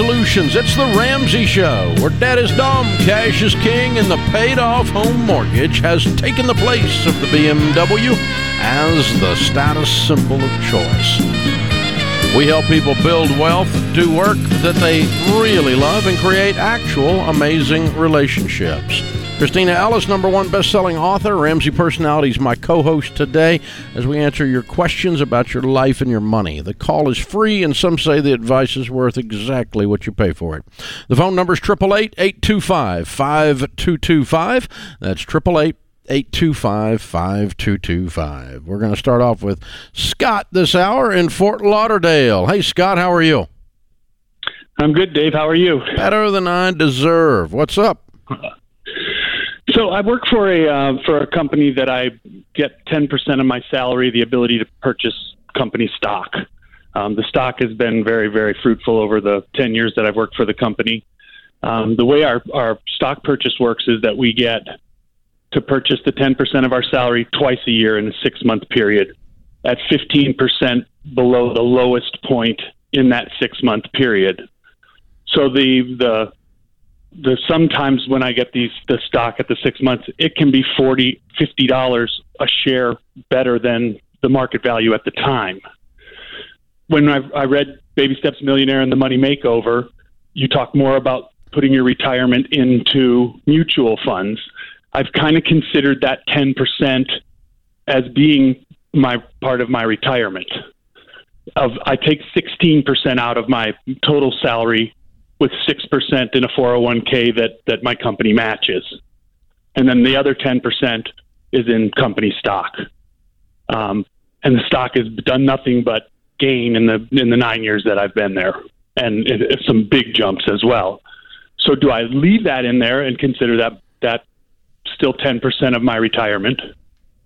Solutions. It's the Ramsey Show, where debt is dumb, cash is king, and the paid off home mortgage has taken the place of the BMW as the status symbol of choice. We help people build wealth, do work that they really love, and create actual amazing relationships. Kristina Ellis, number one best-selling author, Ramsey Personality, is my co-host today as we answer your questions about your life and your money. The call is free, and some say the advice is worth exactly what you pay for it. The phone number is 888-825-5225. That's 888 825 5225. We're going to start off with Scott this hour in Fort Lauderdale. Hey, Scott, how are you? I'm good, Dave. How are you? Better than I deserve. What's up? Uh, So I work for a uh, for a company that I get 10% of my salary, the ability to purchase company stock. Um, the stock has been very, very fruitful over the 10 years that I've worked for the company. Um, the way our, our stock purchase works is that we get to purchase the 10% of our salary twice a year in a six month period at 15% below the lowest point in that six month period. So the, the, the sometimes when I get these the stock at the six months, it can be forty, fifty dollars a share better than the market value at the time. When I, I read Baby Steps Millionaire and the Money Makeover, you talk more about putting your retirement into mutual funds. I've kind of considered that ten percent as being my part of my retirement. Of I take sixteen percent out of my total salary with six percent in a 401k that that my company matches, and then the other ten percent is in company stock. Um, and the stock has done nothing but gain in the in the nine years that I've been there, and it, it's some big jumps as well. So, do I leave that in there and consider that that still ten percent of my retirement,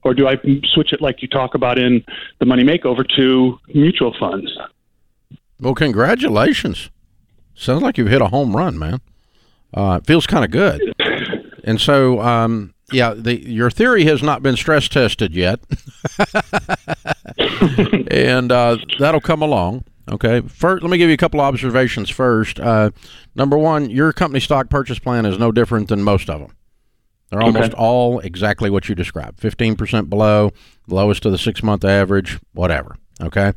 or do I switch it like you talk about in the Money Makeover to mutual funds? Well, congratulations. Sounds like you've hit a home run, man. Uh, it feels kind of good. And so, um, yeah, the, your theory has not been stress tested yet, and uh, that'll come along. Okay. First, let me give you a couple observations. First, uh, number one, your company stock purchase plan is no different than most of them. They're almost Okay. all exactly what you described. Fifteen percent below, lowest of the six month average, whatever. Okay,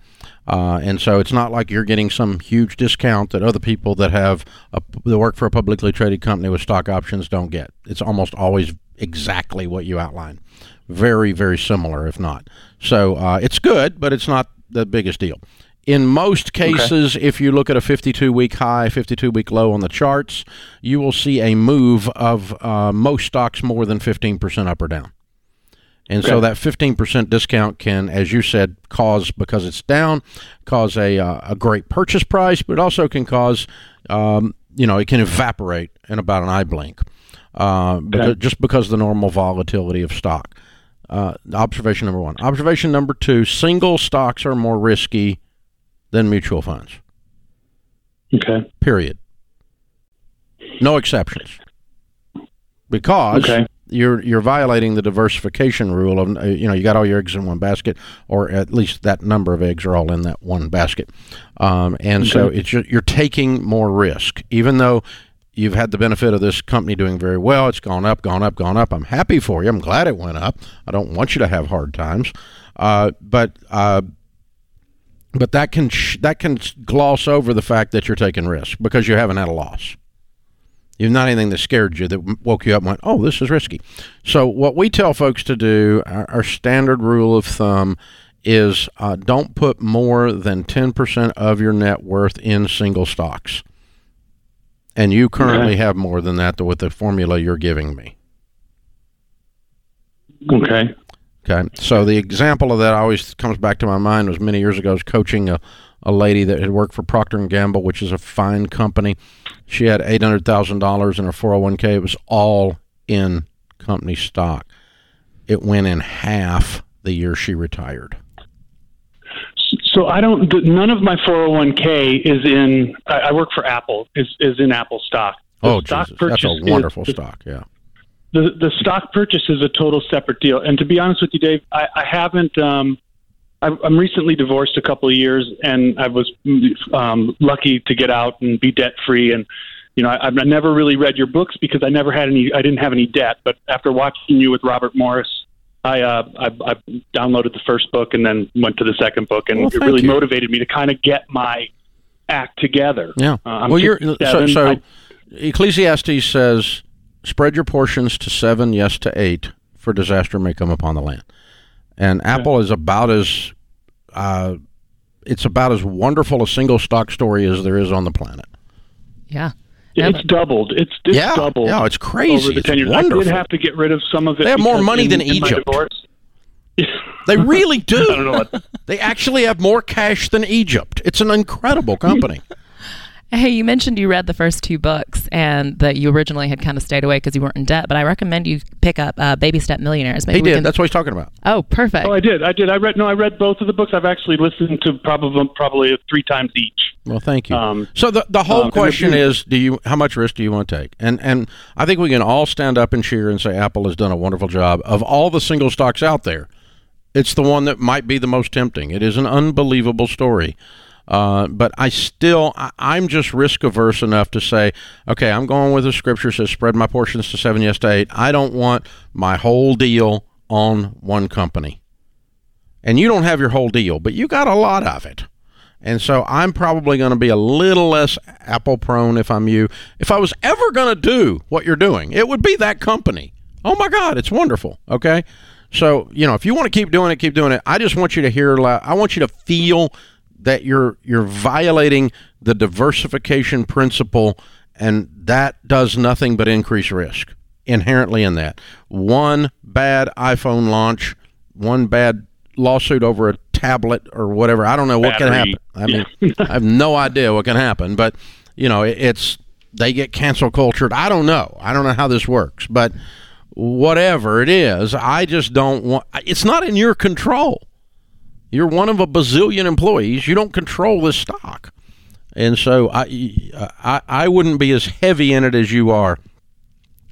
uh, and so it's not like you're getting some huge discount that other people that have a, that work for a publicly traded company with stock options don't get. It's almost always exactly what you outline, Very, very similar, if not. So uh, it's good, but it's not the biggest deal. In most cases, if you look at a 52 week high, 52 week low on the charts, you will see a move of uh, most stocks more than 15% up or down. And so that 15% discount can, as you said, cause, because it's down, cause a, uh, a great purchase price, but it also can cause, um, you know, it can evaporate in about an eye blink uh, because, just because of the normal volatility of stock. Uh, observation number one. Observation number two single stocks are more risky than mutual funds, Okay. period. No exceptions. Because Okay. You're you're violating the diversification rule of uh, you know you got all your eggs in one basket or at least that number of eggs are all in that one basket. Um, and so it's you're taking more risk. Even though you've had the benefit of this company doing very well it's gone up gone up gone up. I'm happy for you. I'm glad it went up. I don't want you to have hard times. Uh, but uh, but that can sh- that can gloss over the fact that you're taking risk because you haven't had a loss You've not anything that scared you that woke you up and went, oh, this is risky. So, what we tell folks to do, our, our standard rule of thumb, is uh, don't put more than 10% of your net worth in single stocks. And you currently Okay. have more than that with the formula you're giving me. Okay. Okay. So the example of that always comes back to my mind was many years ago. I was coaching a, a lady that had worked for Procter and Gamble, which is a fine company. She had eight hundred thousand dollars in her four hundred one k. It was all in company stock. It went in half the year she retired. So I don't. None of my 401k is in. I, work for Apple. Is is in Apple stock. The Oh, stock Jesus, that's a purchase is- wonderful stock. Yeah. The the stock purchase is a total separate deal. And to be honest with you, Dave, I, I haven't. Um, I'm recently divorced a couple of years, and I was um, lucky to get out and be debt free. And you know, I, I've never really read your books because I never had any. I didn't have any debt. But after watching you with Robert Morris, I uh, I, I downloaded the first book and then went to the second book, and Well, it really you. motivated me to kind of get my act together. Yeah. Uh, I'm well, you're so, so I- Ecclesiastes says, "Spread your portions to seven, yes to eight, for disaster may come upon the land." And Apple is about as uh, it's about as wonderful a single stock story as there is on the planet. Yeah. Yeah, it's but- doubled. It's, it's yeah, doubled. yeah, it's crazy. over the It's ten years. I did have to get rid of some of it. They have more money in- than in Egypt. They really do. I don't know what. They actually have more cash than Egypt. It's an incredible company. Hey, you mentioned you read the first two books and that you originally had kind of stayed away because you weren't in debt, but I recommend you pick up uh, Baby Step Millionaires. Maybe he did. can- That's what he's talking about. oh, perfect. Oh, I did. I did. I read. No, I read both of the books. I've actually listened to probably probably three times each. Well, thank you. Um, so the the whole um, question if you- is, do you how much risk do you want to take? And and I think we can all stand up and cheer and say Apple has done a wonderful job. Of all the single stocks out there, it's the one that might be the most tempting. It is an unbelievable story. Uh, but I still, I, I'm just risk averse enough to say, okay, I'm going with the scripture says, spread my portions to seven, yes to eight. I don't want my whole deal on one company. And you don't have your whole deal, but you got a lot of it. And so I'm probably going to be a little less Apple prone if I'm you. If I was ever going to do what you're doing, it would be that company. Oh my God, it's wonderful. Okay. So, you know, if you want to keep doing it, keep doing it. I just want you to hear, I want you to feel that you're you're violating the diversification principle and that does nothing but increase risk inherently in that. One bad iPhone launch, one bad lawsuit over a tablet or whatever. I don't know what can happen. I mean, I have no idea what can happen, but you know, it, it's they get cancel cultured. I don't know. I don't know how this works, but whatever it is, I just don't want. It's not in your control. You're one of a bazillion employees. You don't control this stock, and so I, I, I wouldn't be as heavy in it as you are,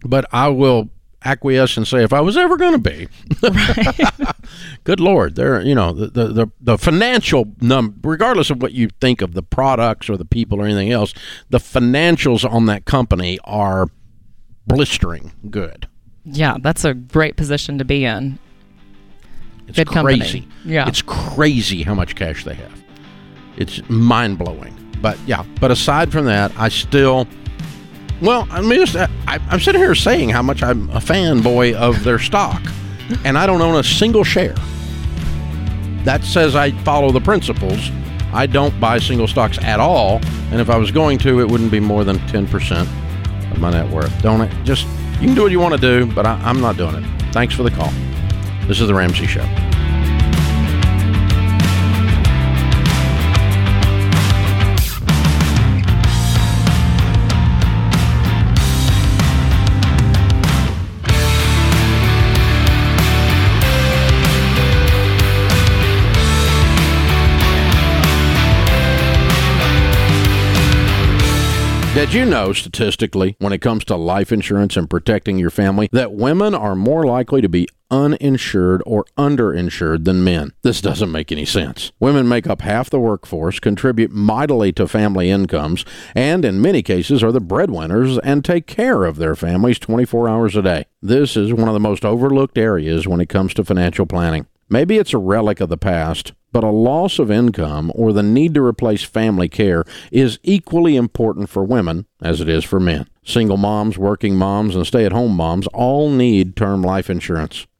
but I will acquiesce and say if I was ever going to be, good lord, there, you know, the, the the the financial num, regardless of what you think of the products or the people or anything else, the financials on that company are blistering good. yeah, that's a great position to be in. It's Good company. crazy. Yeah. It's crazy how much cash they have. It's mind blowing. But yeah, but aside from that, I still. Well, I mean, just, I, I'm sitting here saying how much I'm a fanboy of their stock, and I don't own a single share. That says I follow the principles. I don't buy single stocks at all, and if I was going to, it wouldn't be more than 10% of my net worth. Don't it? Just, you can do what you want to do, but I, I'm not doing it. Thanks for the call. This is The Ramsey Show. Did you know statistically, when it comes to life insurance and protecting your family, that women are more likely to be uninsured or underinsured than men? This doesn't make any sense. Women make up half the workforce, contribute mightily to family incomes, and in many cases are the breadwinners and take care of their families 24 hours a day. This is one of the most overlooked areas when it comes to financial planning. Maybe it's a relic of the past, but a loss of income or the need to replace family care is equally important for women as it is for men. Single moms, working moms, and stay at home moms all need term life insurance.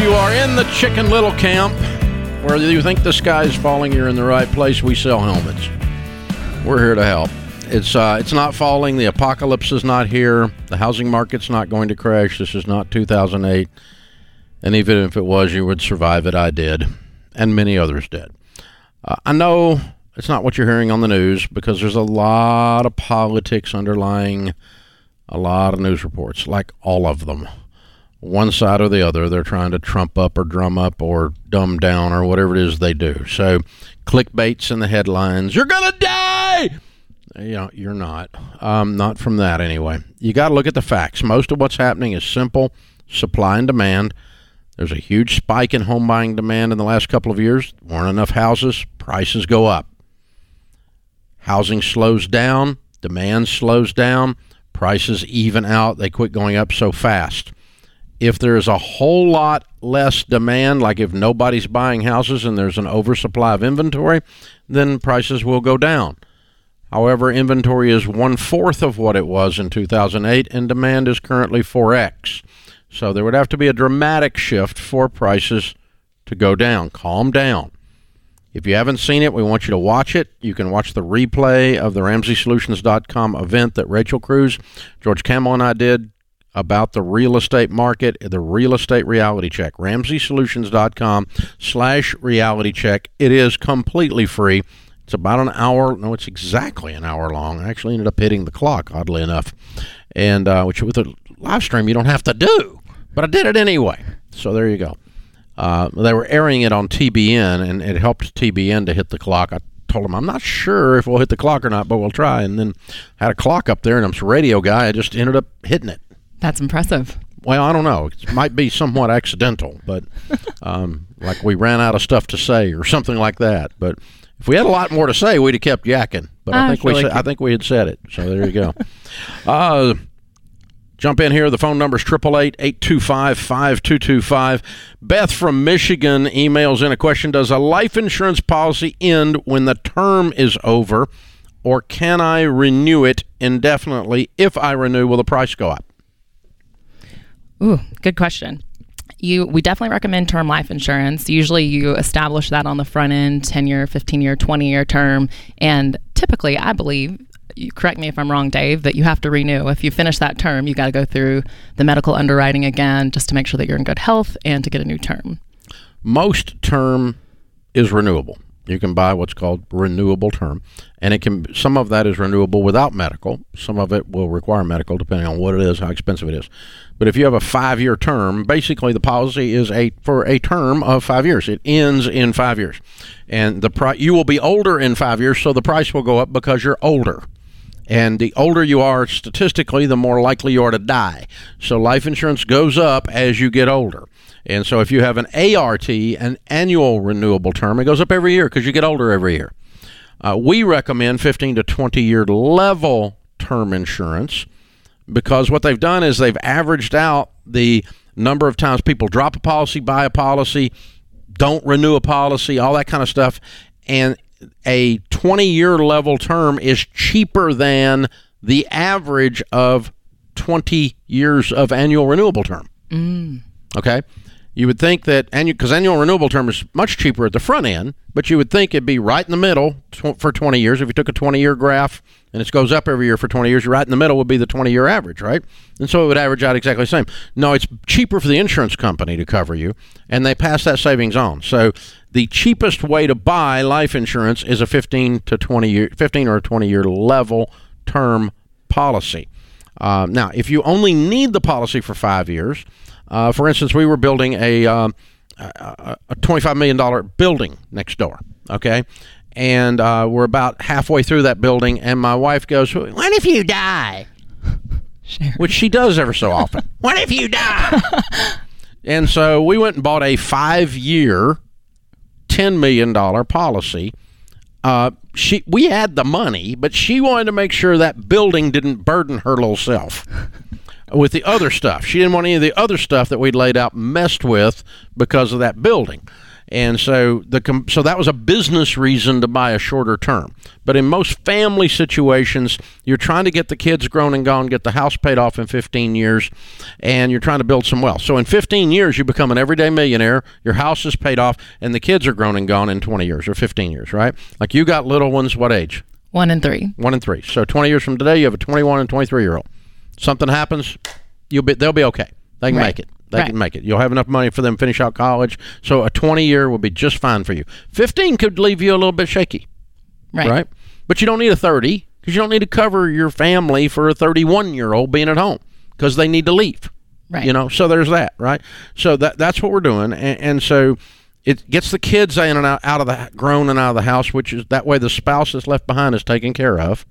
You are in the Chicken Little camp, where you think the sky is falling, you're in the right place. We sell helmets. We're here to help. It's uh, it's not falling. The apocalypse is not here. The housing market's not going to crash. This is not 2008. And even if it was, you would survive it. I did, and many others did. Uh, I know it's not what you're hearing on the news because there's a lot of politics underlying a lot of news reports, like all of them. One side or the other, they're trying to trump up or drum up or dumb down or whatever it is they do. So, clickbaits in the headlines. You're gonna die. You know, you're not. Um, not from that anyway. You got to look at the facts. Most of what's happening is simple supply and demand. There's a huge spike in home buying demand in the last couple of years. Weren't enough houses, prices go up. Housing slows down, demand slows down, prices even out, they quit going up so fast. If there's a whole lot less demand, like if nobody's buying houses and there's an oversupply of inventory, then prices will go down. However, inventory is one fourth of what it was in 2008, and demand is currently 4x. So there would have to be a dramatic shift for prices to go down. Calm down. If you haven't seen it, we want you to watch it. You can watch the replay of the RamseySolutions.com event that Rachel Cruz, George Kamel, and I did about the real estate market, the real estate reality check. RamseySolutions.com slash reality check. It is completely free. It's about an hour. No, it's exactly an hour long. I actually ended up hitting the clock, oddly enough, and uh, which with a live stream you don't have to do, but I did it anyway. So there you go. Uh, they were airing it on TBN, and it helped TBN to hit the clock. I told them I'm not sure if we'll hit the clock or not, but we'll try. And then had a clock up there, and I'm a radio guy. I just ended up hitting it. That's impressive. Well, I don't know. It might be somewhat accidental, but um, like we ran out of stuff to say or something like that. But if we had a lot more to say, we'd have kept yakking. But I, I think we like I think we had said it. So there you go. uh, Jump in here. The phone number is 888 825 5225. Beth from Michigan emails in a question Does a life insurance policy end when the term is over, or can I renew it indefinitely? If I renew, will the price go up? Ooh, good question. You, we definitely recommend term life insurance. Usually, you establish that on the front end 10 year, 15 year, 20 year term. And typically, I believe you correct me if I'm wrong, Dave, that you have to renew. If you finish that term, you got to go through the medical underwriting again just to make sure that you're in good health and to get a new term. Most term is renewable. You can buy what's called renewable term, and it can some of that is renewable without medical. Some of it will require medical, depending on what it is, how expensive it is. But if you have a five-year term, basically the policy is a for a term of five years. It ends in five years, and the pri- you will be older in five years, so the price will go up because you're older. And the older you are statistically, the more likely you are to die. So life insurance goes up as you get older. And so if you have an ART, an annual renewable term, it goes up every year because you get older every year. Uh, we recommend 15 to 20 year level term insurance because what they've done is they've averaged out the number of times people drop a policy, buy a policy, don't renew a policy, all that kind of stuff. And a 20 year level term is cheaper than the average of 20 years of annual renewable term. Mm. Okay. You would think that annual because annual renewable term is much cheaper at the front end, but you would think it'd be right in the middle tw- for 20 years. If you took a 20 year graph and it goes up every year for 20 years, right in the middle would be the 20 year average, right? And so it would average out exactly the same. No, it's cheaper for the insurance company to cover you, and they pass that savings on. So the cheapest way to buy life insurance is a 15 to 20 year, 15 or 20 year level term policy. Uh, now, if you only need the policy for five years, uh, for instance, we were building a, um, a, a $25 million building next door, okay? And uh, we're about halfway through that building, and my wife goes, What if you die? Which she does ever so often. what if you die? and so we went and bought a five year $10 million policy. Uh, she we had the money, but she wanted to make sure that building didn't burden her little self with the other stuff. She didn't want any of the other stuff that we'd laid out messed with because of that building. And so the so that was a business reason to buy a shorter term. But in most family situations, you're trying to get the kids grown and gone, get the house paid off in 15 years, and you're trying to build some wealth. So in 15 years, you become an everyday millionaire. Your house is paid off, and the kids are grown and gone in 20 years or 15 years, right? Like you got little ones. What age? One and three. One and three. So 20 years from today, you have a 21 and 23 year old. Something happens, you'll be they'll be okay. They can Right. make it. They Right. can make it. You'll have enough money for them to finish out college. So a 20 year will be just fine for you. 15 could leave you a little bit shaky, Right. right? But you don't need a 30 because you don't need to cover your family for a 31 year old being at home because they need to leave. Right. You know, so there's that, right? So that that's what we're doing, and, and so it gets the kids in and out, out of the grown and out of the house, which is that way the spouse that's left behind is taken care of,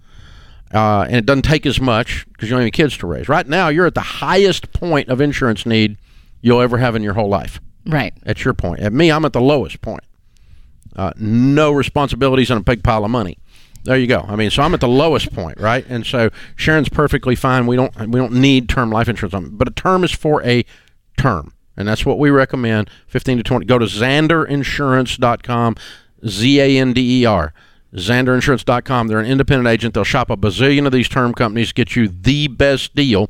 uh, and it doesn't take as much because you don't have any kids to raise. Right now, you're at the highest point of insurance need you'll ever have in your whole life. Right. At your point, at me, I'm at the lowest point. Uh, no responsibilities and a big pile of money. There you go. I mean, so I'm at the lowest point, right? And so Sharon's perfectly fine. We don't we don't need term life insurance, on, but a term is for a term, and that's what we recommend. 15 to 20. Go to ZanderInsurance.com, Z A N D E R. ZanderInsurance.com. They're an independent agent. They'll shop a bazillion of these term companies, get you the best deal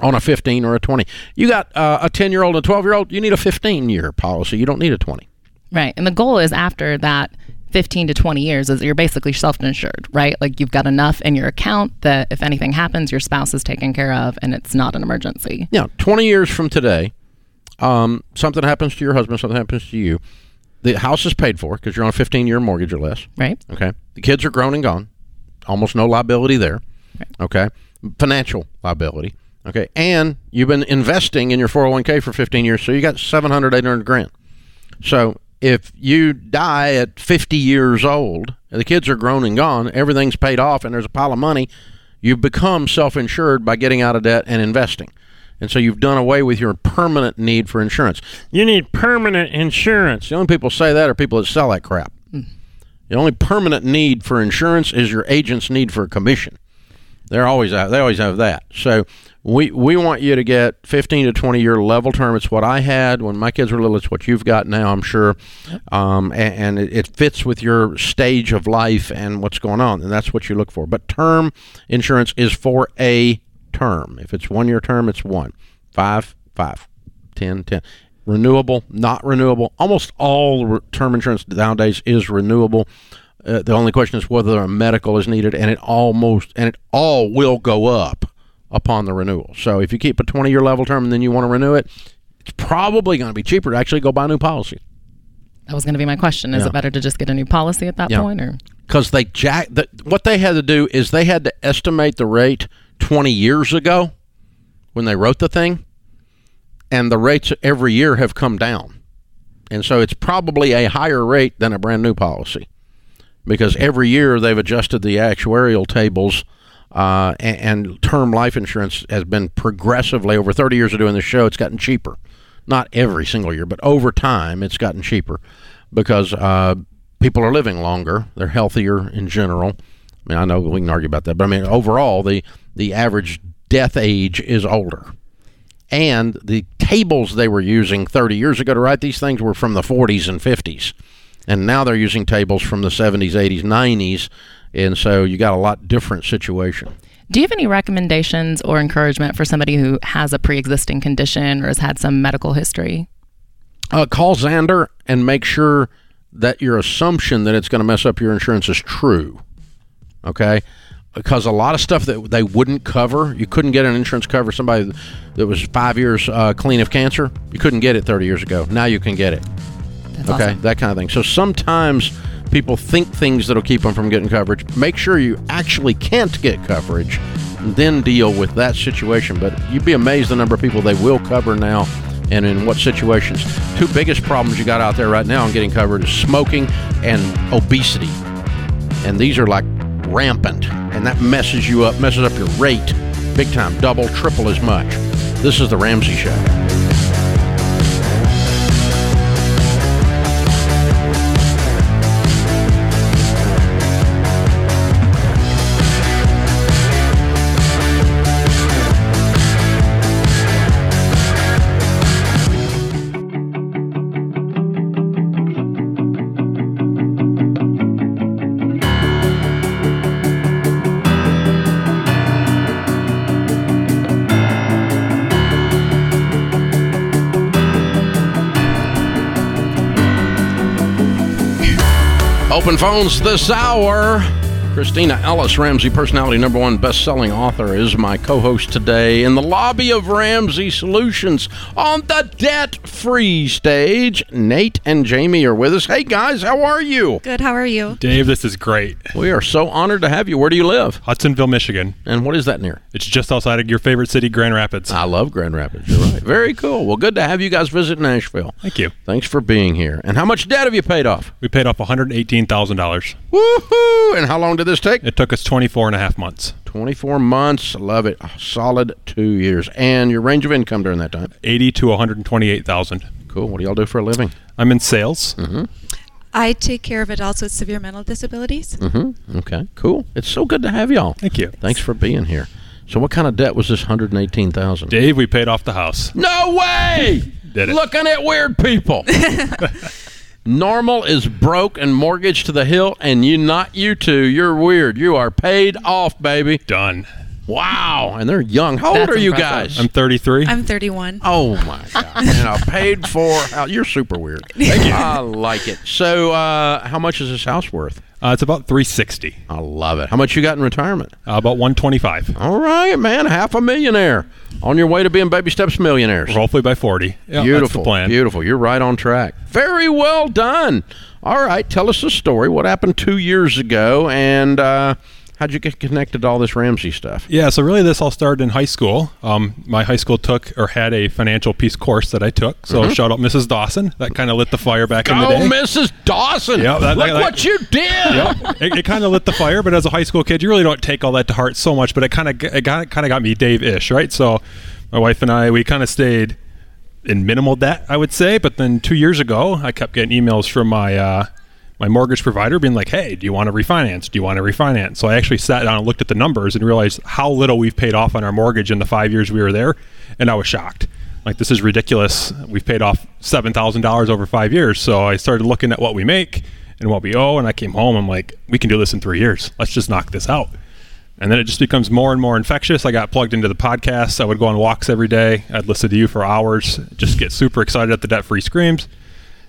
on a 15 or a 20. You got uh, a 10 year old and a 12 year old, you need a 15 year policy. You don't need a 20. Right. And the goal is after that 15 to 20 years is you're basically self-insured, right? Like you've got enough in your account that if anything happens, your spouse is taken care of and it's not an emergency. Yeah, 20 years from today, um, something happens to your husband, something happens to you. The house is paid for because you're on a 15 year mortgage or less. Right? Okay. The kids are grown and gone. Almost no liability there. Right. Okay. Financial liability. Okay. And you've been investing in your 401k for 15 years, so you got 700, 800 grand. So if you die at 50 years old, and the kids are grown and gone, everything's paid off, and there's a pile of money, you become self insured by getting out of debt and investing. And so you've done away with your permanent need for insurance. You need permanent insurance. The only people say that are people that sell that crap. The only permanent need for insurance is your agent's need for a commission. They're always out. They always have that. So we we want you to get 15 to 20 year level term. It's what I had when my kids were little. It's what you've got now, I'm sure. Um, and and it, it fits with your stage of life and what's going on, and that's what you look for. But term insurance is for a term. If it's one year term, it's one, five, five, ten, ten. Renewable, not renewable. Almost all re- term insurance nowadays is renewable. Uh, the only question is whether a medical is needed, and it almost and it all will go up upon the renewal. So if you keep a 20 year level term and then you want to renew it, it's probably going to be cheaper to actually go buy a new policy That was going to be my question. Is Yeah. it better to just get a new policy at that Yeah. point or because they jack. The, what they had to do is they had to estimate the rate 20 years ago when they wrote the thing, and the rates every year have come down, and so it's probably a higher rate than a brand new policy because every year they've adjusted the actuarial tables. Uh, and, and term life insurance has been progressively over 30 years of doing this show. It's gotten cheaper, not every single year, but over time it's gotten cheaper because uh, people are living longer. They're healthier in general. I mean, I know we can argue about that, but I mean, overall, the the average death age is older, and the tables they were using 30 years ago to write these things were from the 40s and 50s, and now they're using tables from the 70s, 80s, 90s, and so you got a lot different situation. Do you have any recommendations or encouragement for somebody who has a pre-existing condition or has had some medical history? Uh, call Zander and make sure that your assumption that it's going to mess up your insurance is true. Okay? Because a lot of stuff that they wouldn't cover, you couldn't get an insurance cover somebody that was five years uh, clean of cancer. You couldn't get it 30 years ago. Now you can get it. That's Okay? awesome. That kind of thing. So sometimes people think things that'll keep them from getting coverage. Make sure you actually can't get coverage, and then deal with that situation. But you'd be amazed the number of people they will cover now and in what situations. Two biggest problems you got out there right now in getting covered is smoking and obesity. And these are like rampant, and that messes you up, messes up your rate big time, double, triple as much. This is the Ramsey Show. Open phones this hour. Kristina Ellis, Ramsey personality number one best-selling author, is my co-host today in the lobby of Ramsey Solutions on the debt-free stage. Nate and Jamie are with us. Hey guys, how are you? Good. How are you? Dave, this is great. We are so honored to have you. Where do you live? Hudsonville, Michigan. And what is that near? It's just outside of your favorite city, Grand Rapids. I love Grand Rapids. You're right. Very cool. Well, good to have you guys visit Nashville. Thank you. Thanks for being here. And how much debt have you paid off? We paid off $118,000. Woohoo! And how long did this take? It took us 24 and a half months. 24 months. Love it. A solid two years. And your range of income during that time? 80 to 128,000. Cool. What do y'all do for a living? I'm in sales. I take care of adults with severe mental disabilities. Mm-hmm. Okay. Cool. It's so good to have y'all. Thank you. Thanks for being here. So, what kind of debt was this 118,000? Dave, we paid off the house. No way! Did it. Looking at weird people. Normal is broke and mortgaged to the hill, and you not you two. You're weird. You are paid off, baby. Done. Wow. And they're young. How old That's are you impressive. guys? I'm 33. I'm 31. Oh my god! and I paid for. oh, You're super weird. Thank you. I like it. So, uh, how much is this house worth? Uh, it's about 360. I love it. How much you got in retirement? Uh, about 125. All right, man. Half a millionaire on your way to being baby steps millionaires. Hopefully by 40. Yeah, beautiful, That's the plan. beautiful. You're right on track. Very well done. All right, tell us the story. What happened two years ago, and uh, how'd you get connected to all this Ramsey stuff? Yeah, so really this all started in high school. Um, my high school took or had a financial peace course that I took. So shout out Mrs. Dawson. That kind of lit the fire back in the day. Oh. Mrs. Dawson! Yeah, that- Look that- what you did! Yep. it, it kind of lit the fire, but as a high school kid, you really don't take all that to heart so much. But it kind of it got kind of got me Dave-ish, right? So my wife and I we kind of stayed in minimal debt, I would say. But then two years ago, I kept getting emails from my uh, my mortgage provider being like, "Hey, do you want to refinance? Do you want to refinance?" So I actually sat down and looked at the numbers and realized how little we've paid off on our mortgage in the five years we were there, and I was shocked. Like this is ridiculous. We've paid off seven thousand dollars over five years. So I started looking at what we make and what we owe, and I came home. I'm like, we can do this in three years. Let's just knock this out. And then it just becomes more and more infectious. I got plugged into the podcast. I would go on walks every day. I'd listen to you for hours. Just get super excited at the debt free screams,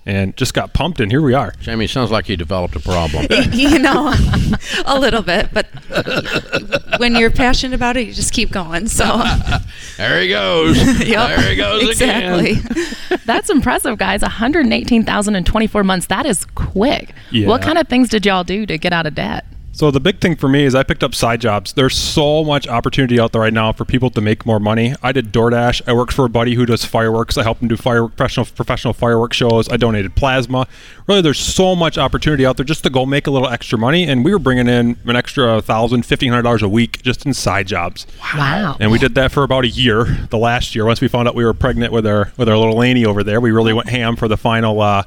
and just got pumped. And here we are. Jamie, sounds like you developed a problem. you know, a little bit, but when you're passionate about it, you just keep going. So, there he goes. Yep, There he goes again. exactly. again. That's impressive, guys. 118,000 in 24 months. That is quick. Yeah. What kind of things did y'all do to get out of debt? So the big thing for me is I picked up side jobs. There's so much opportunity out there right now for people to make more money. I did DoorDash. I worked for a buddy who does fireworks. I helped him do firework professional professional fireworks shows. I donated plasma. Really, there's so much opportunity out there just to go make a little extra money. And we were bringing in an extra thousand, fifteen hundred dollars a week just in side jobs. Wow. And we did that for about a year. The last year, once we found out we were pregnant with our with our little Laney over there, we really went ham for the final uh,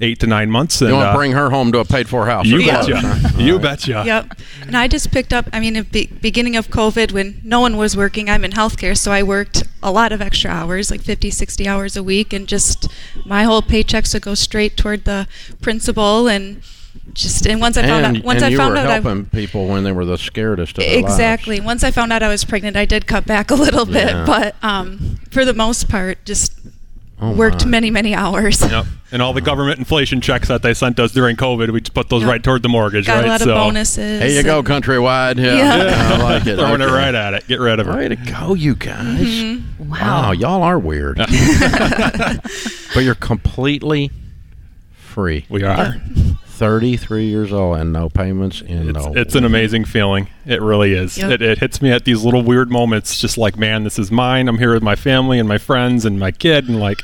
eight to nine months. And You want to uh, bring her home to a paid-for house? you or Yeah. betcha, you betcha. yep. And I just picked up, I mean, at the beginning of COVID, when no one was working, I'm in healthcare, so I worked a lot of extra hours, like 50, 60 hours a week, and just my whole paychecks would go straight toward the principal. And just, and once I found and, out, once and I you found were out, I, helping people when they were the scaredest of their lives. Exactly. Once I found out I was pregnant, I did cut back a little bit, Yeah. but um, for the most part, just Oh, worked my. many, many hours. Yep. And all the government inflation checks that they sent us during COVID, we just put those Yep. right toward the mortgage, Got right? a lot of bonuses. There you go, countrywide. Yeah, Yeah. I like it. Throwing it right at it. Get rid of it. Way to go, you guys! Mm-hmm. Wow. Wow. y'all are weird, but you're completely free. We are. Thirty-three years old and no payments in It's, no. it's an amazing feeling. It really is. Yep. It, it hits me at these little weird moments, just like, man, this is mine. I'm here with my family and my friends and my kid, and like,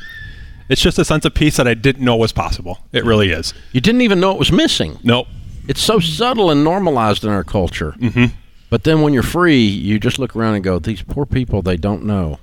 it's just a sense of peace that I didn't know was possible. It really is. you didn't even know it was missing. Nope. It's so subtle and normalized in our culture. Mm-hmm. But then when you're free, you just look around and go, "These poor people, they don't know."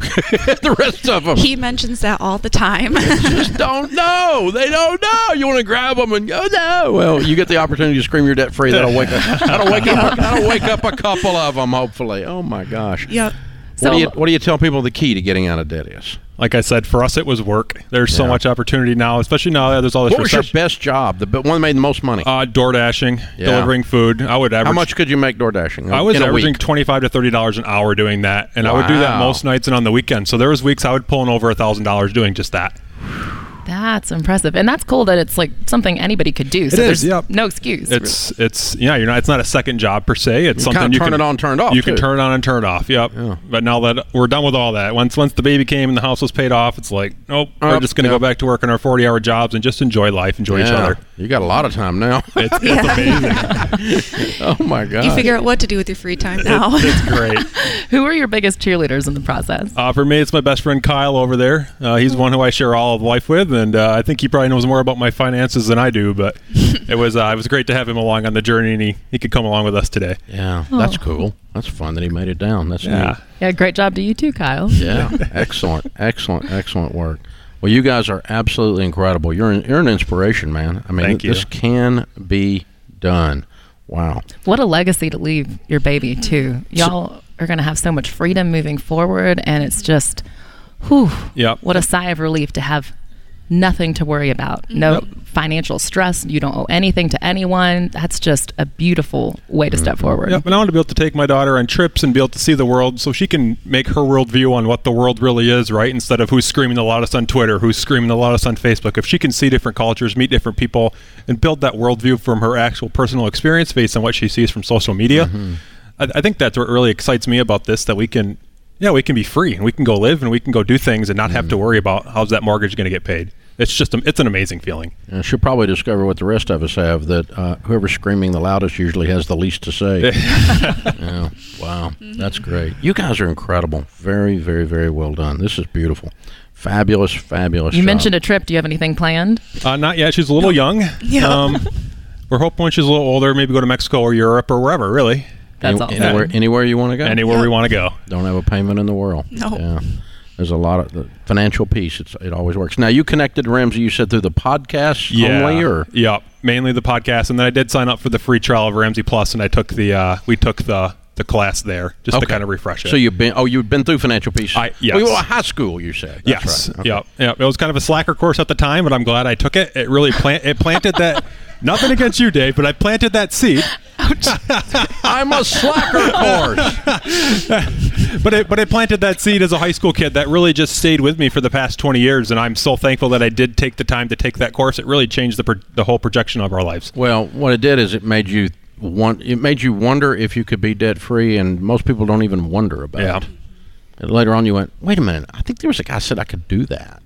the rest of them He mentions that all the time. just don't know. They don't know. You want to grab them and go, "No." Well, you get the opportunity to scream your debt free. That'll wake up. That'll wake up. That'll wake up a couple of them. Hopefully. Oh my gosh. yep. What do you What do you tell people the key to getting out of debt is? Like I said, for us, it was work. There's so much opportunity now, especially now that there's all this What was your best job? The one that made the most money. uh, door dashing, Yeah. delivering food. I would average. How much could you make door dashing? I was averaging week? twenty-five to thirty dollars an hour doing that, and I would do that most nights and on the weekend. So there was weeks I would pull in over a thousand dollars doing just that. That's impressive, and that's cool that it's like something anybody could do. So is, there's yep. no excuse. It's it's yeah, you're not. It's not a second job per se. It's You something kinda you turn can it on, turn it off, You can turn it on and turn it off. Yep. Yeah. But now that we're done with all that, once once the baby came and the house was paid off, it's like nope, we're just going to yep. go back to working our 40 hour jobs and just enjoy life, enjoy each other. You got a lot of time now. It's, it's amazing. oh my god. You figure out what to do with your free time now. it's great. Who are your biggest cheerleaders in the process? Uh, for me, it's my best friend Kyle over there. Uh, he's one who I share all of life with, and uh, I think he probably knows more about my finances than I do. But it was uh, it was great to have him along on the journey, and he, he could come along with us today. Yeah, that's cool. That's fun that he made it down. That's Yeah. neat. Yeah, great job to you too, Kyle. Yeah, excellent, excellent, excellent work. Well, you guys are absolutely incredible. You're an, you're an inspiration, man. I mean, Thank you. this can be done. Wow. What a legacy to leave your baby too. Y'all are going to have so much freedom moving forward, and it's just, whew, Yep. what a sigh of relief to have nothing to worry about. No Yep. financial stress. You don't owe anything to anyone. That's just a beautiful way to step mm-hmm. forward. Yep, and I want to be able to take my daughter on trips and be able to see the world so she can make her worldview on what the world really is, right? Instead of who's screaming the loudest on Twitter, who's screaming the loudest on Facebook. If she can see different cultures, meet different people, and build that worldview from her actual personal experience based on what she sees from social media, mm-hmm. I, I think that's what really excites me about this that we can. Yeah, we can be free and we can go live and we can go do things and not have mm-hmm. to worry about how's that mortgage going to get paid. It's just a, it's an amazing feeling. And she'll probably discover what the rest of us have that uh, whoever's screaming the loudest usually has the least to say. yeah. Wow. That's great. You guys are incredible. Very, very, very well done. This is beautiful. Fabulous, fabulous. You job. mentioned a trip. Do you have anything planned? Uh, not yet. She's a little young. Yeah. Um, we're hoping when she's a little older, maybe go to Mexico or Europe or wherever. Really, That's Any- awesome. anywhere, anywhere you want to go. anywhere we want to go. Don't have a payment in the world. No. Yeah. There's a lot of the financial piece. It's, it always works. Now you connected Ramsey. You said through the podcast only, or yeah, mainly the podcast, and then I did sign up for the free trial of Ramsey Plus, and I took the uh, we took the the class there just to kind of refresh it. So you've been oh you've been through financial peace. I- yes. Well, high school you said. That's yes, Right. Okay. yeah, yeah. It was kind of a slacker course at the time, but I'm glad I took it. It really plant it planted that. Nothing against you, Dave, but I planted that seed. I'm a slacker course. but it but it planted that seed as a high school kid that really just stayed with me for the past 20 years, and I'm so thankful that I did take the time to take that course. It really changed the pro- the whole projection of our lives. Well, what it did is it made you want. It made you wonder if you could be debt free, and most people don't even wonder about Yeah. it. And later on, you went, "Wait a minute! I think there was a guy said I could do that."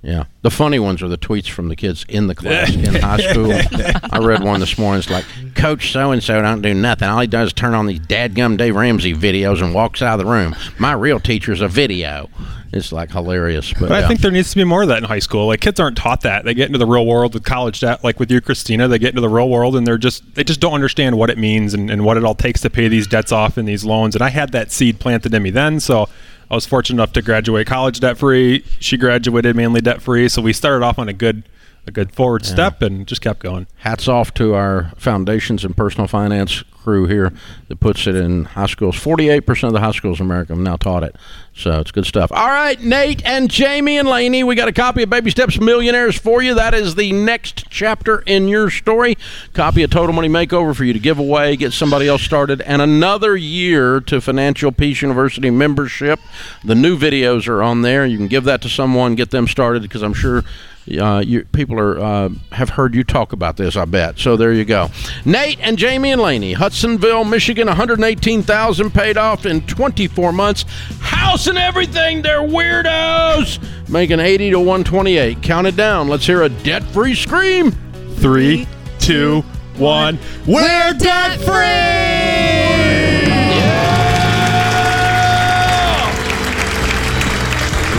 Yeah, the funny ones are the tweets from the kids in the class in high school. I read one this morning. It's like, Coach so and so don't do nothing. All he does is turn on these dadgum Dave Ramsey videos and walks out of the room. My real teacher's a video. It's like hilarious. But, But I think there needs to be more of that in high school. Like kids aren't taught that. They get into the real world with college debt, like with you, Kristina. They get into the real world and they're just they just don't understand what it means and, and what it all takes to pay these debts off and these loans. And I had that seed planted in me then, so I was fortunate enough to graduate college debt free. She graduated mainly debt free, so we started off on a good a good forward step and just kept going. hats off to our foundations and personal finance crew here that puts it in high schools. 48% of the high schools in America have now taught it. So it's good stuff. All right, Nate and Jamie and Laney, we got a copy of Baby Steps Millionaires for you. That is the next chapter in your story. Copy of Total Money Makeover for you to give away, get somebody else started, and another year to Financial Peace University membership. The new videos are on there. You can give that to someone, get them started, because I'm sure uh, you, people are uh, have heard you talk about this. I bet. So there you go. Nate and Jamie and Laney, Hudsonville, Michigan, 118,000 paid off in 24 months. House and everything. They're weirdos. Making 80 to 128. Count it down. Let's hear a debt-free scream. Three, two, one. We're debt free!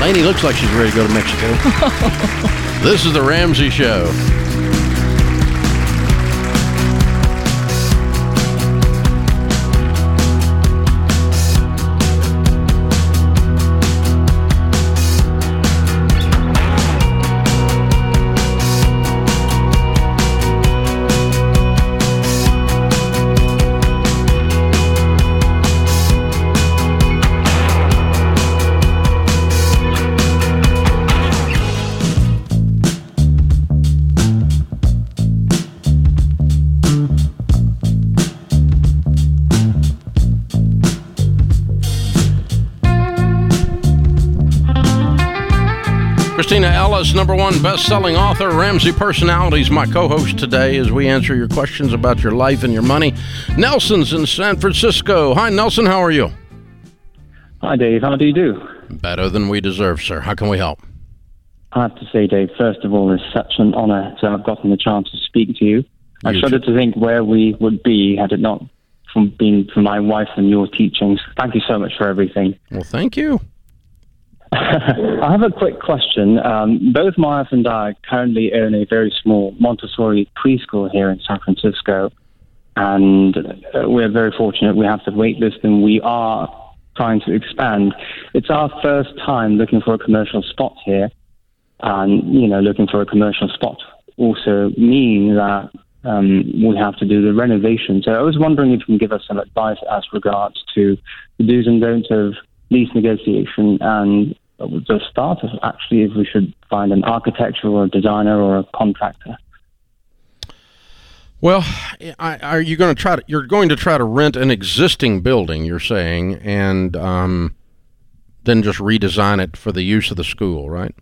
Laney looks like she's ready to go to Mexico. this is the Ramsey Show. Kristina Ellis, number one best-selling author, Ramsey Personalities, my co-host today as we answer your questions about your life and your money. Nelson's in San Francisco. Hi, Nelson. How are you? Hi, Dave. How do you do? Better than we deserve, sir. How can we help? I have to say, Dave, first of all, it's such an honor to have gotten the chance to speak to you. I You shudder to think where we would be had it not from been for my wife and your teachings. Thank you so much for everything. Well, thank you. I have a quick question. Um, both my wife and I currently own a very small Montessori preschool here in San Francisco, and uh, we're very fortunate. We have the wait list, and we are trying to expand. It's our first time looking for a commercial spot here, and you know, looking for a commercial spot also means that um, we have to do the renovation. So I was wondering if you can give us some advice as regards to the do's and don'ts of lease negotiation and the start of actually if we should find an architect or a designer or a contractor. Well, I, are you going to try to? You're going to try to rent an existing building, you're saying, and um, then just redesign it for the use of the school, right?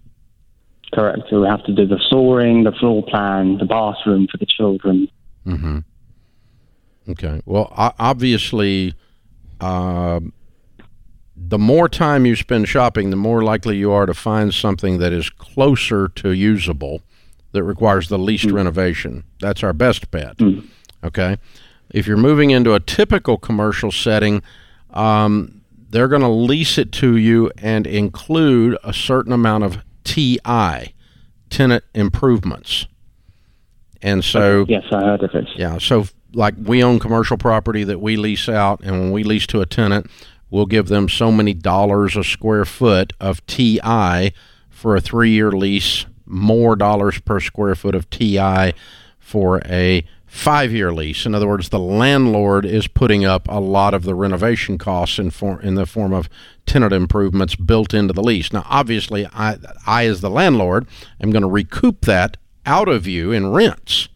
Correct. So we have to do the flooring, the floor plan, the bathroom for the children. Mm-hmm. Okay. Well, obviously, uh, the more time you spend shopping, the more likely you are to find something that is closer to usable that requires the least renovation. That's our best bet. Okay. If you're moving into a typical commercial setting, um, they're going to lease it to you and include a certain amount of TI, tenant improvements. And so Yes, I heard of it. yeah. So, like, we own commercial property that we lease out, and when we lease to a tenant, we'll give them so many dollars a square foot of TI for a three year lease, more dollars per square foot of TI for a five year lease. In other words, the landlord is putting up a lot of the renovation costs in, for, in the form of tenant improvements built into the lease. Now, obviously, I, I as the landlord, am going to recoup that out of you in rents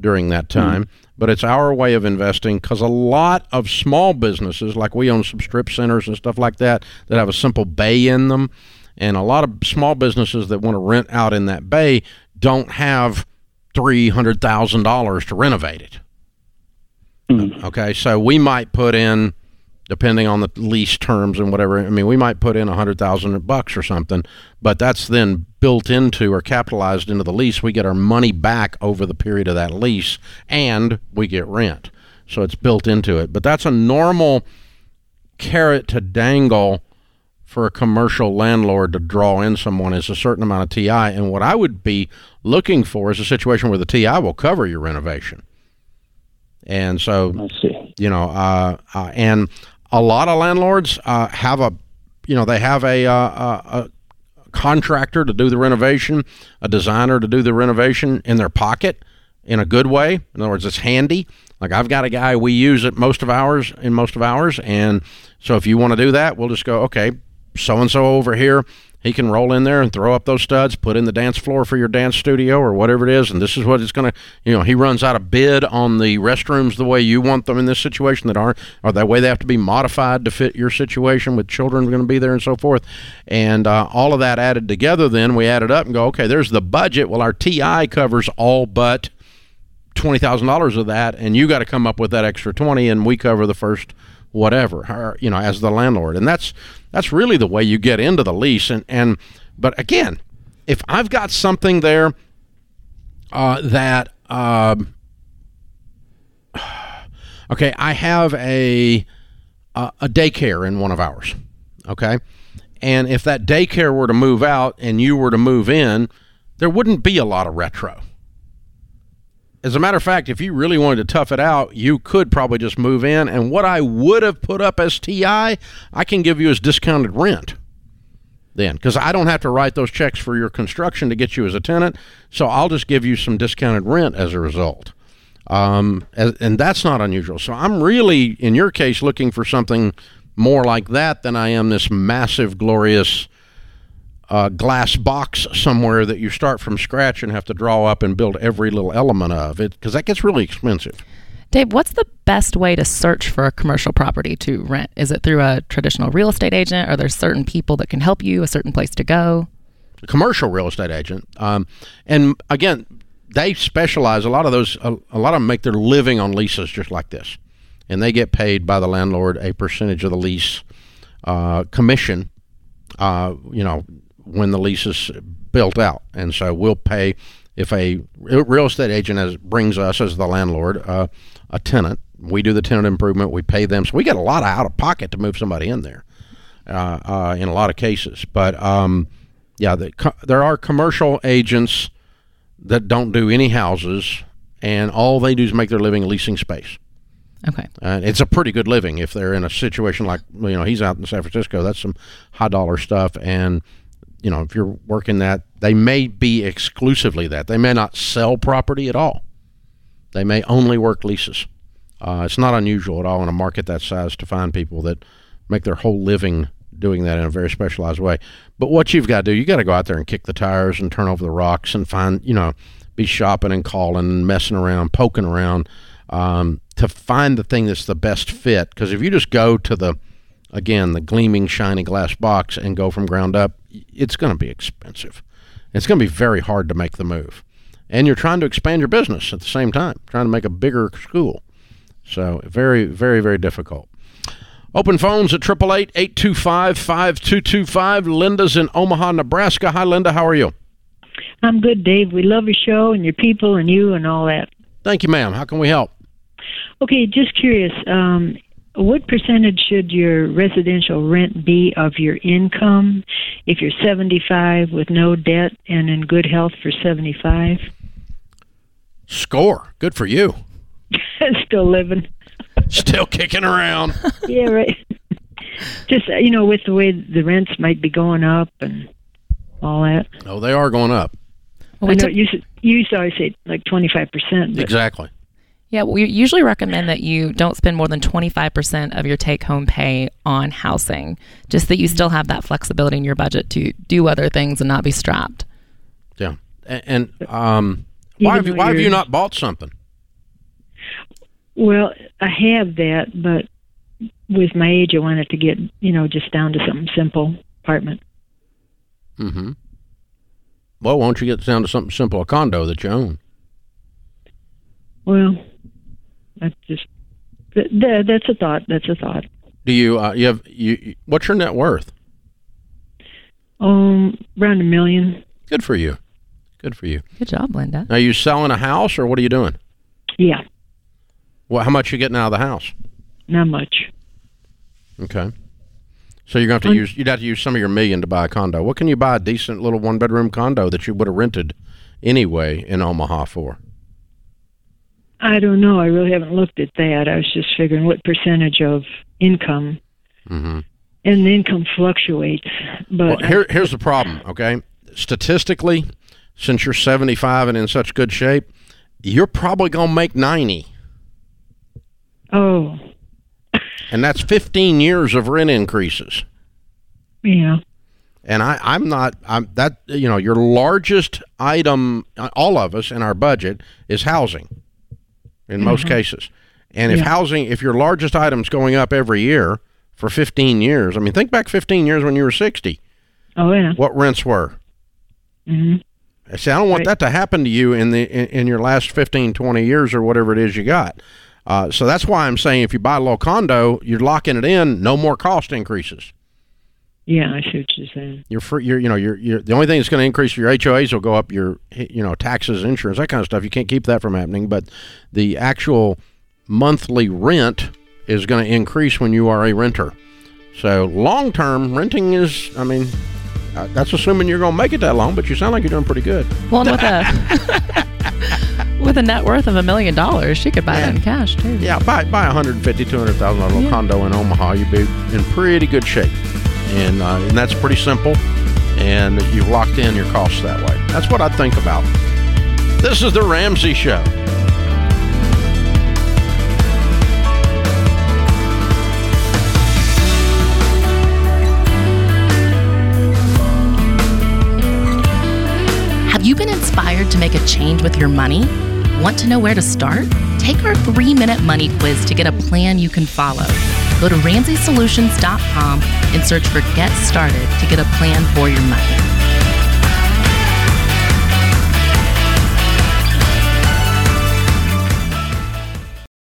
during that hmm. time. But it's our way of investing because a lot of small businesses, like we own some strip centers and stuff like that, that have a simple bay in them, and a lot of small businesses that want to rent out in that bay don't have three hundred thousand dollars to renovate it. Mm-hmm. Okay, so we might put in, depending on the lease terms and whatever. I mean, we might put in a hundred thousand bucks or something, but that's then built into or capitalized into the lease. We get our money back over the period of that lease, and we get rent. So it's built into it. But that's a normal carrot to dangle for a commercial landlord to draw in someone is a certain amount of TI. And what I would be looking for is a situation where the TI will cover your renovation. And so you know, uh, uh, and a lot of landlords uh, have a, you know, they have a, uh, a, a contractor to do the renovation, a designer to do the renovation in their pocket in a good way. In other words, it's handy. Like I've got a guy we use it most of ours in most of ours, and so if you want to do that, we'll just go okay. So and so over here, he can roll in there and throw up those studs, put in the dance floor for your dance studio or whatever it is, and this is what it's going to. You know, he runs out of bid on the restrooms the way you want them in this situation that aren't, or that way they have to be modified to fit your situation with children going to be there and so forth, and uh, all of that added together. Then we add it up and go, okay, there's the budget. Well, our TI covers all but twenty thousand dollars of that, and you got to come up with that extra twenty, and we cover the first whatever, you know, as the landlord, and that's that's really the way you get into the lease. And and but again, if I've got something there uh, that um, okay, I have a a a daycare in one of ours, okay, and if that daycare were to move out and you were to move in, there wouldn't be a lot of retro. As a matter of fact, if you really wanted to tough it out, you could probably just move in. And what I would have put up as TI, I can give you as discounted rent then, because I don't have to write those checks for your construction to get you as a tenant. So I'll just give you some discounted rent as a result. Um, as, and that's not unusual. So I'm really, in your case, looking for something more like that than I am this massive, glorious uh, glass box somewhere that you start from scratch and have to draw up and build every little element of it because that gets really expensive. Dave, what's the best way to search for a commercial property to rent? Is it through a traditional real estate agent? Are there certain people that can help you, a certain place to go? commercial real estate agent. Um, and again, they specialize. A lot of those, a, a lot of them make their living on leases just like this, and they get paid by the landlord a percentage of the lease uh, commission. Uh, you know, when the lease is built out, and so we'll pay if a real estate agent has, brings us as the landlord uh, a tenant. We do the tenant improvement. We pay them, so we get a lot of out of pocket to move somebody in there. Uh, uh, in a lot of cases, but um, yeah, the, co- there are commercial agents that don't do any houses, and all they do is make their living leasing space. Okay. And it's a pretty good living if they're in a situation like you know he's out in San Francisco. That's some high dollar stuff, and you know if you're working that, they may be exclusively that. They may not sell property at all. They may only work leases. Uh, it's not unusual at all in a market that size to find people that make their whole living doing that in a very specialized way. But what you've got to do, you got to go out there and kick the tires and turn over the rocks and find, you know, be shopping and calling and messing around, poking around um, to find the thing that's the best fit. Because if you just go to the, again, the gleaming, shiny glass box and go from ground up, it's going to be expensive. It's going to be very hard to make the move. And you're trying to expand your business at the same time, trying to make a bigger school. So very, very, very difficult. Open phones at 888-825-5225. Linda's in Omaha, Nebraska. Hi, Linda. How are you? I'm good, Dave. We love your show and your people and you and all that. Thank you, ma'am. How can we help? Okay, just curious. Um, what percentage should your residential rent be of your income if you're 75 with no debt and in good health for 75? Score. Good for you. Still living. Still kicking around. yeah, right. Just uh, you know, with the way the rents might be going up and all that. Oh, they are going up. Well, I know you you used to always say like twenty five percent. Exactly. Yeah, we usually recommend that you don't spend more than 25% of your take home pay on housing, just that you still have that flexibility in your budget to do other things and not be strapped. Yeah. And, and um, why, have you, why have you not bought something? Well, I have that, but with my age, I wanted to get, you know, just down to something simple apartment. Mm-hmm. Well, why don't you get down to something simple, a condo that you own? Well, that's just that, that's a thought. That's a thought. Do you uh, you have you? What's your net worth? Um, around a million. Good for you. Good for you. Good job, Linda. Are you selling a house or what are you doing? Yeah. Well, how much you getting out of the house? Not much. Okay. So you're going to have to use you'd have to use some of your million to buy a condo. What can you buy a decent little one bedroom condo that you would have rented anyway in Omaha for? I don't know. I really haven't looked at that. I was just figuring what percentage of income, mm-hmm. and the income fluctuates. But well, here, here's the problem. Okay, statistically, since you're 75 and in such good shape, you're probably going to make 90. Oh. And that's 15 years of rent increases. Yeah. And I, I'm not. I'm that. You know, your largest item, all of us in our budget, is housing in mm-hmm. most cases. And if yeah. housing, if your largest item's going up every year for 15 years, I mean, think back 15 years when you were 60. Oh yeah. What rents were. Mm-hmm. See, I don't want right. that to happen to you in the in, in, your last 15, 20 years or whatever it is you got. Uh, so that's why I'm saying if you buy a little condo, you're locking it in. No more cost increases. Yeah, I see what you're saying. You're free. You're you know you're, you're the only thing that's going to increase your HOAs will go up your you know taxes, insurance, that kind of stuff. You can't keep that from happening, but the actual monthly rent is going to increase when you are a renter. So long term renting is, I mean, uh, that's assuming you're going to make it that long, but you sound like you're doing pretty good. Well, with a with a net worth of a million dollars, she could buy yeah. it in cash too. Yeah, buy buy a hundred fifty, two hundred thousand dollar yeah. condo in Omaha, you'd be in pretty good shape and uh, and that's pretty simple. And you've locked in your costs that way. That's what I think about. This is the Ramsey Show. Have you been inspired to make a change with your money? Want to know where to start? Take our three minute money quiz to get a plan you can follow. Go to RamseySolutions.com and search for Get Started to get a plan for your money.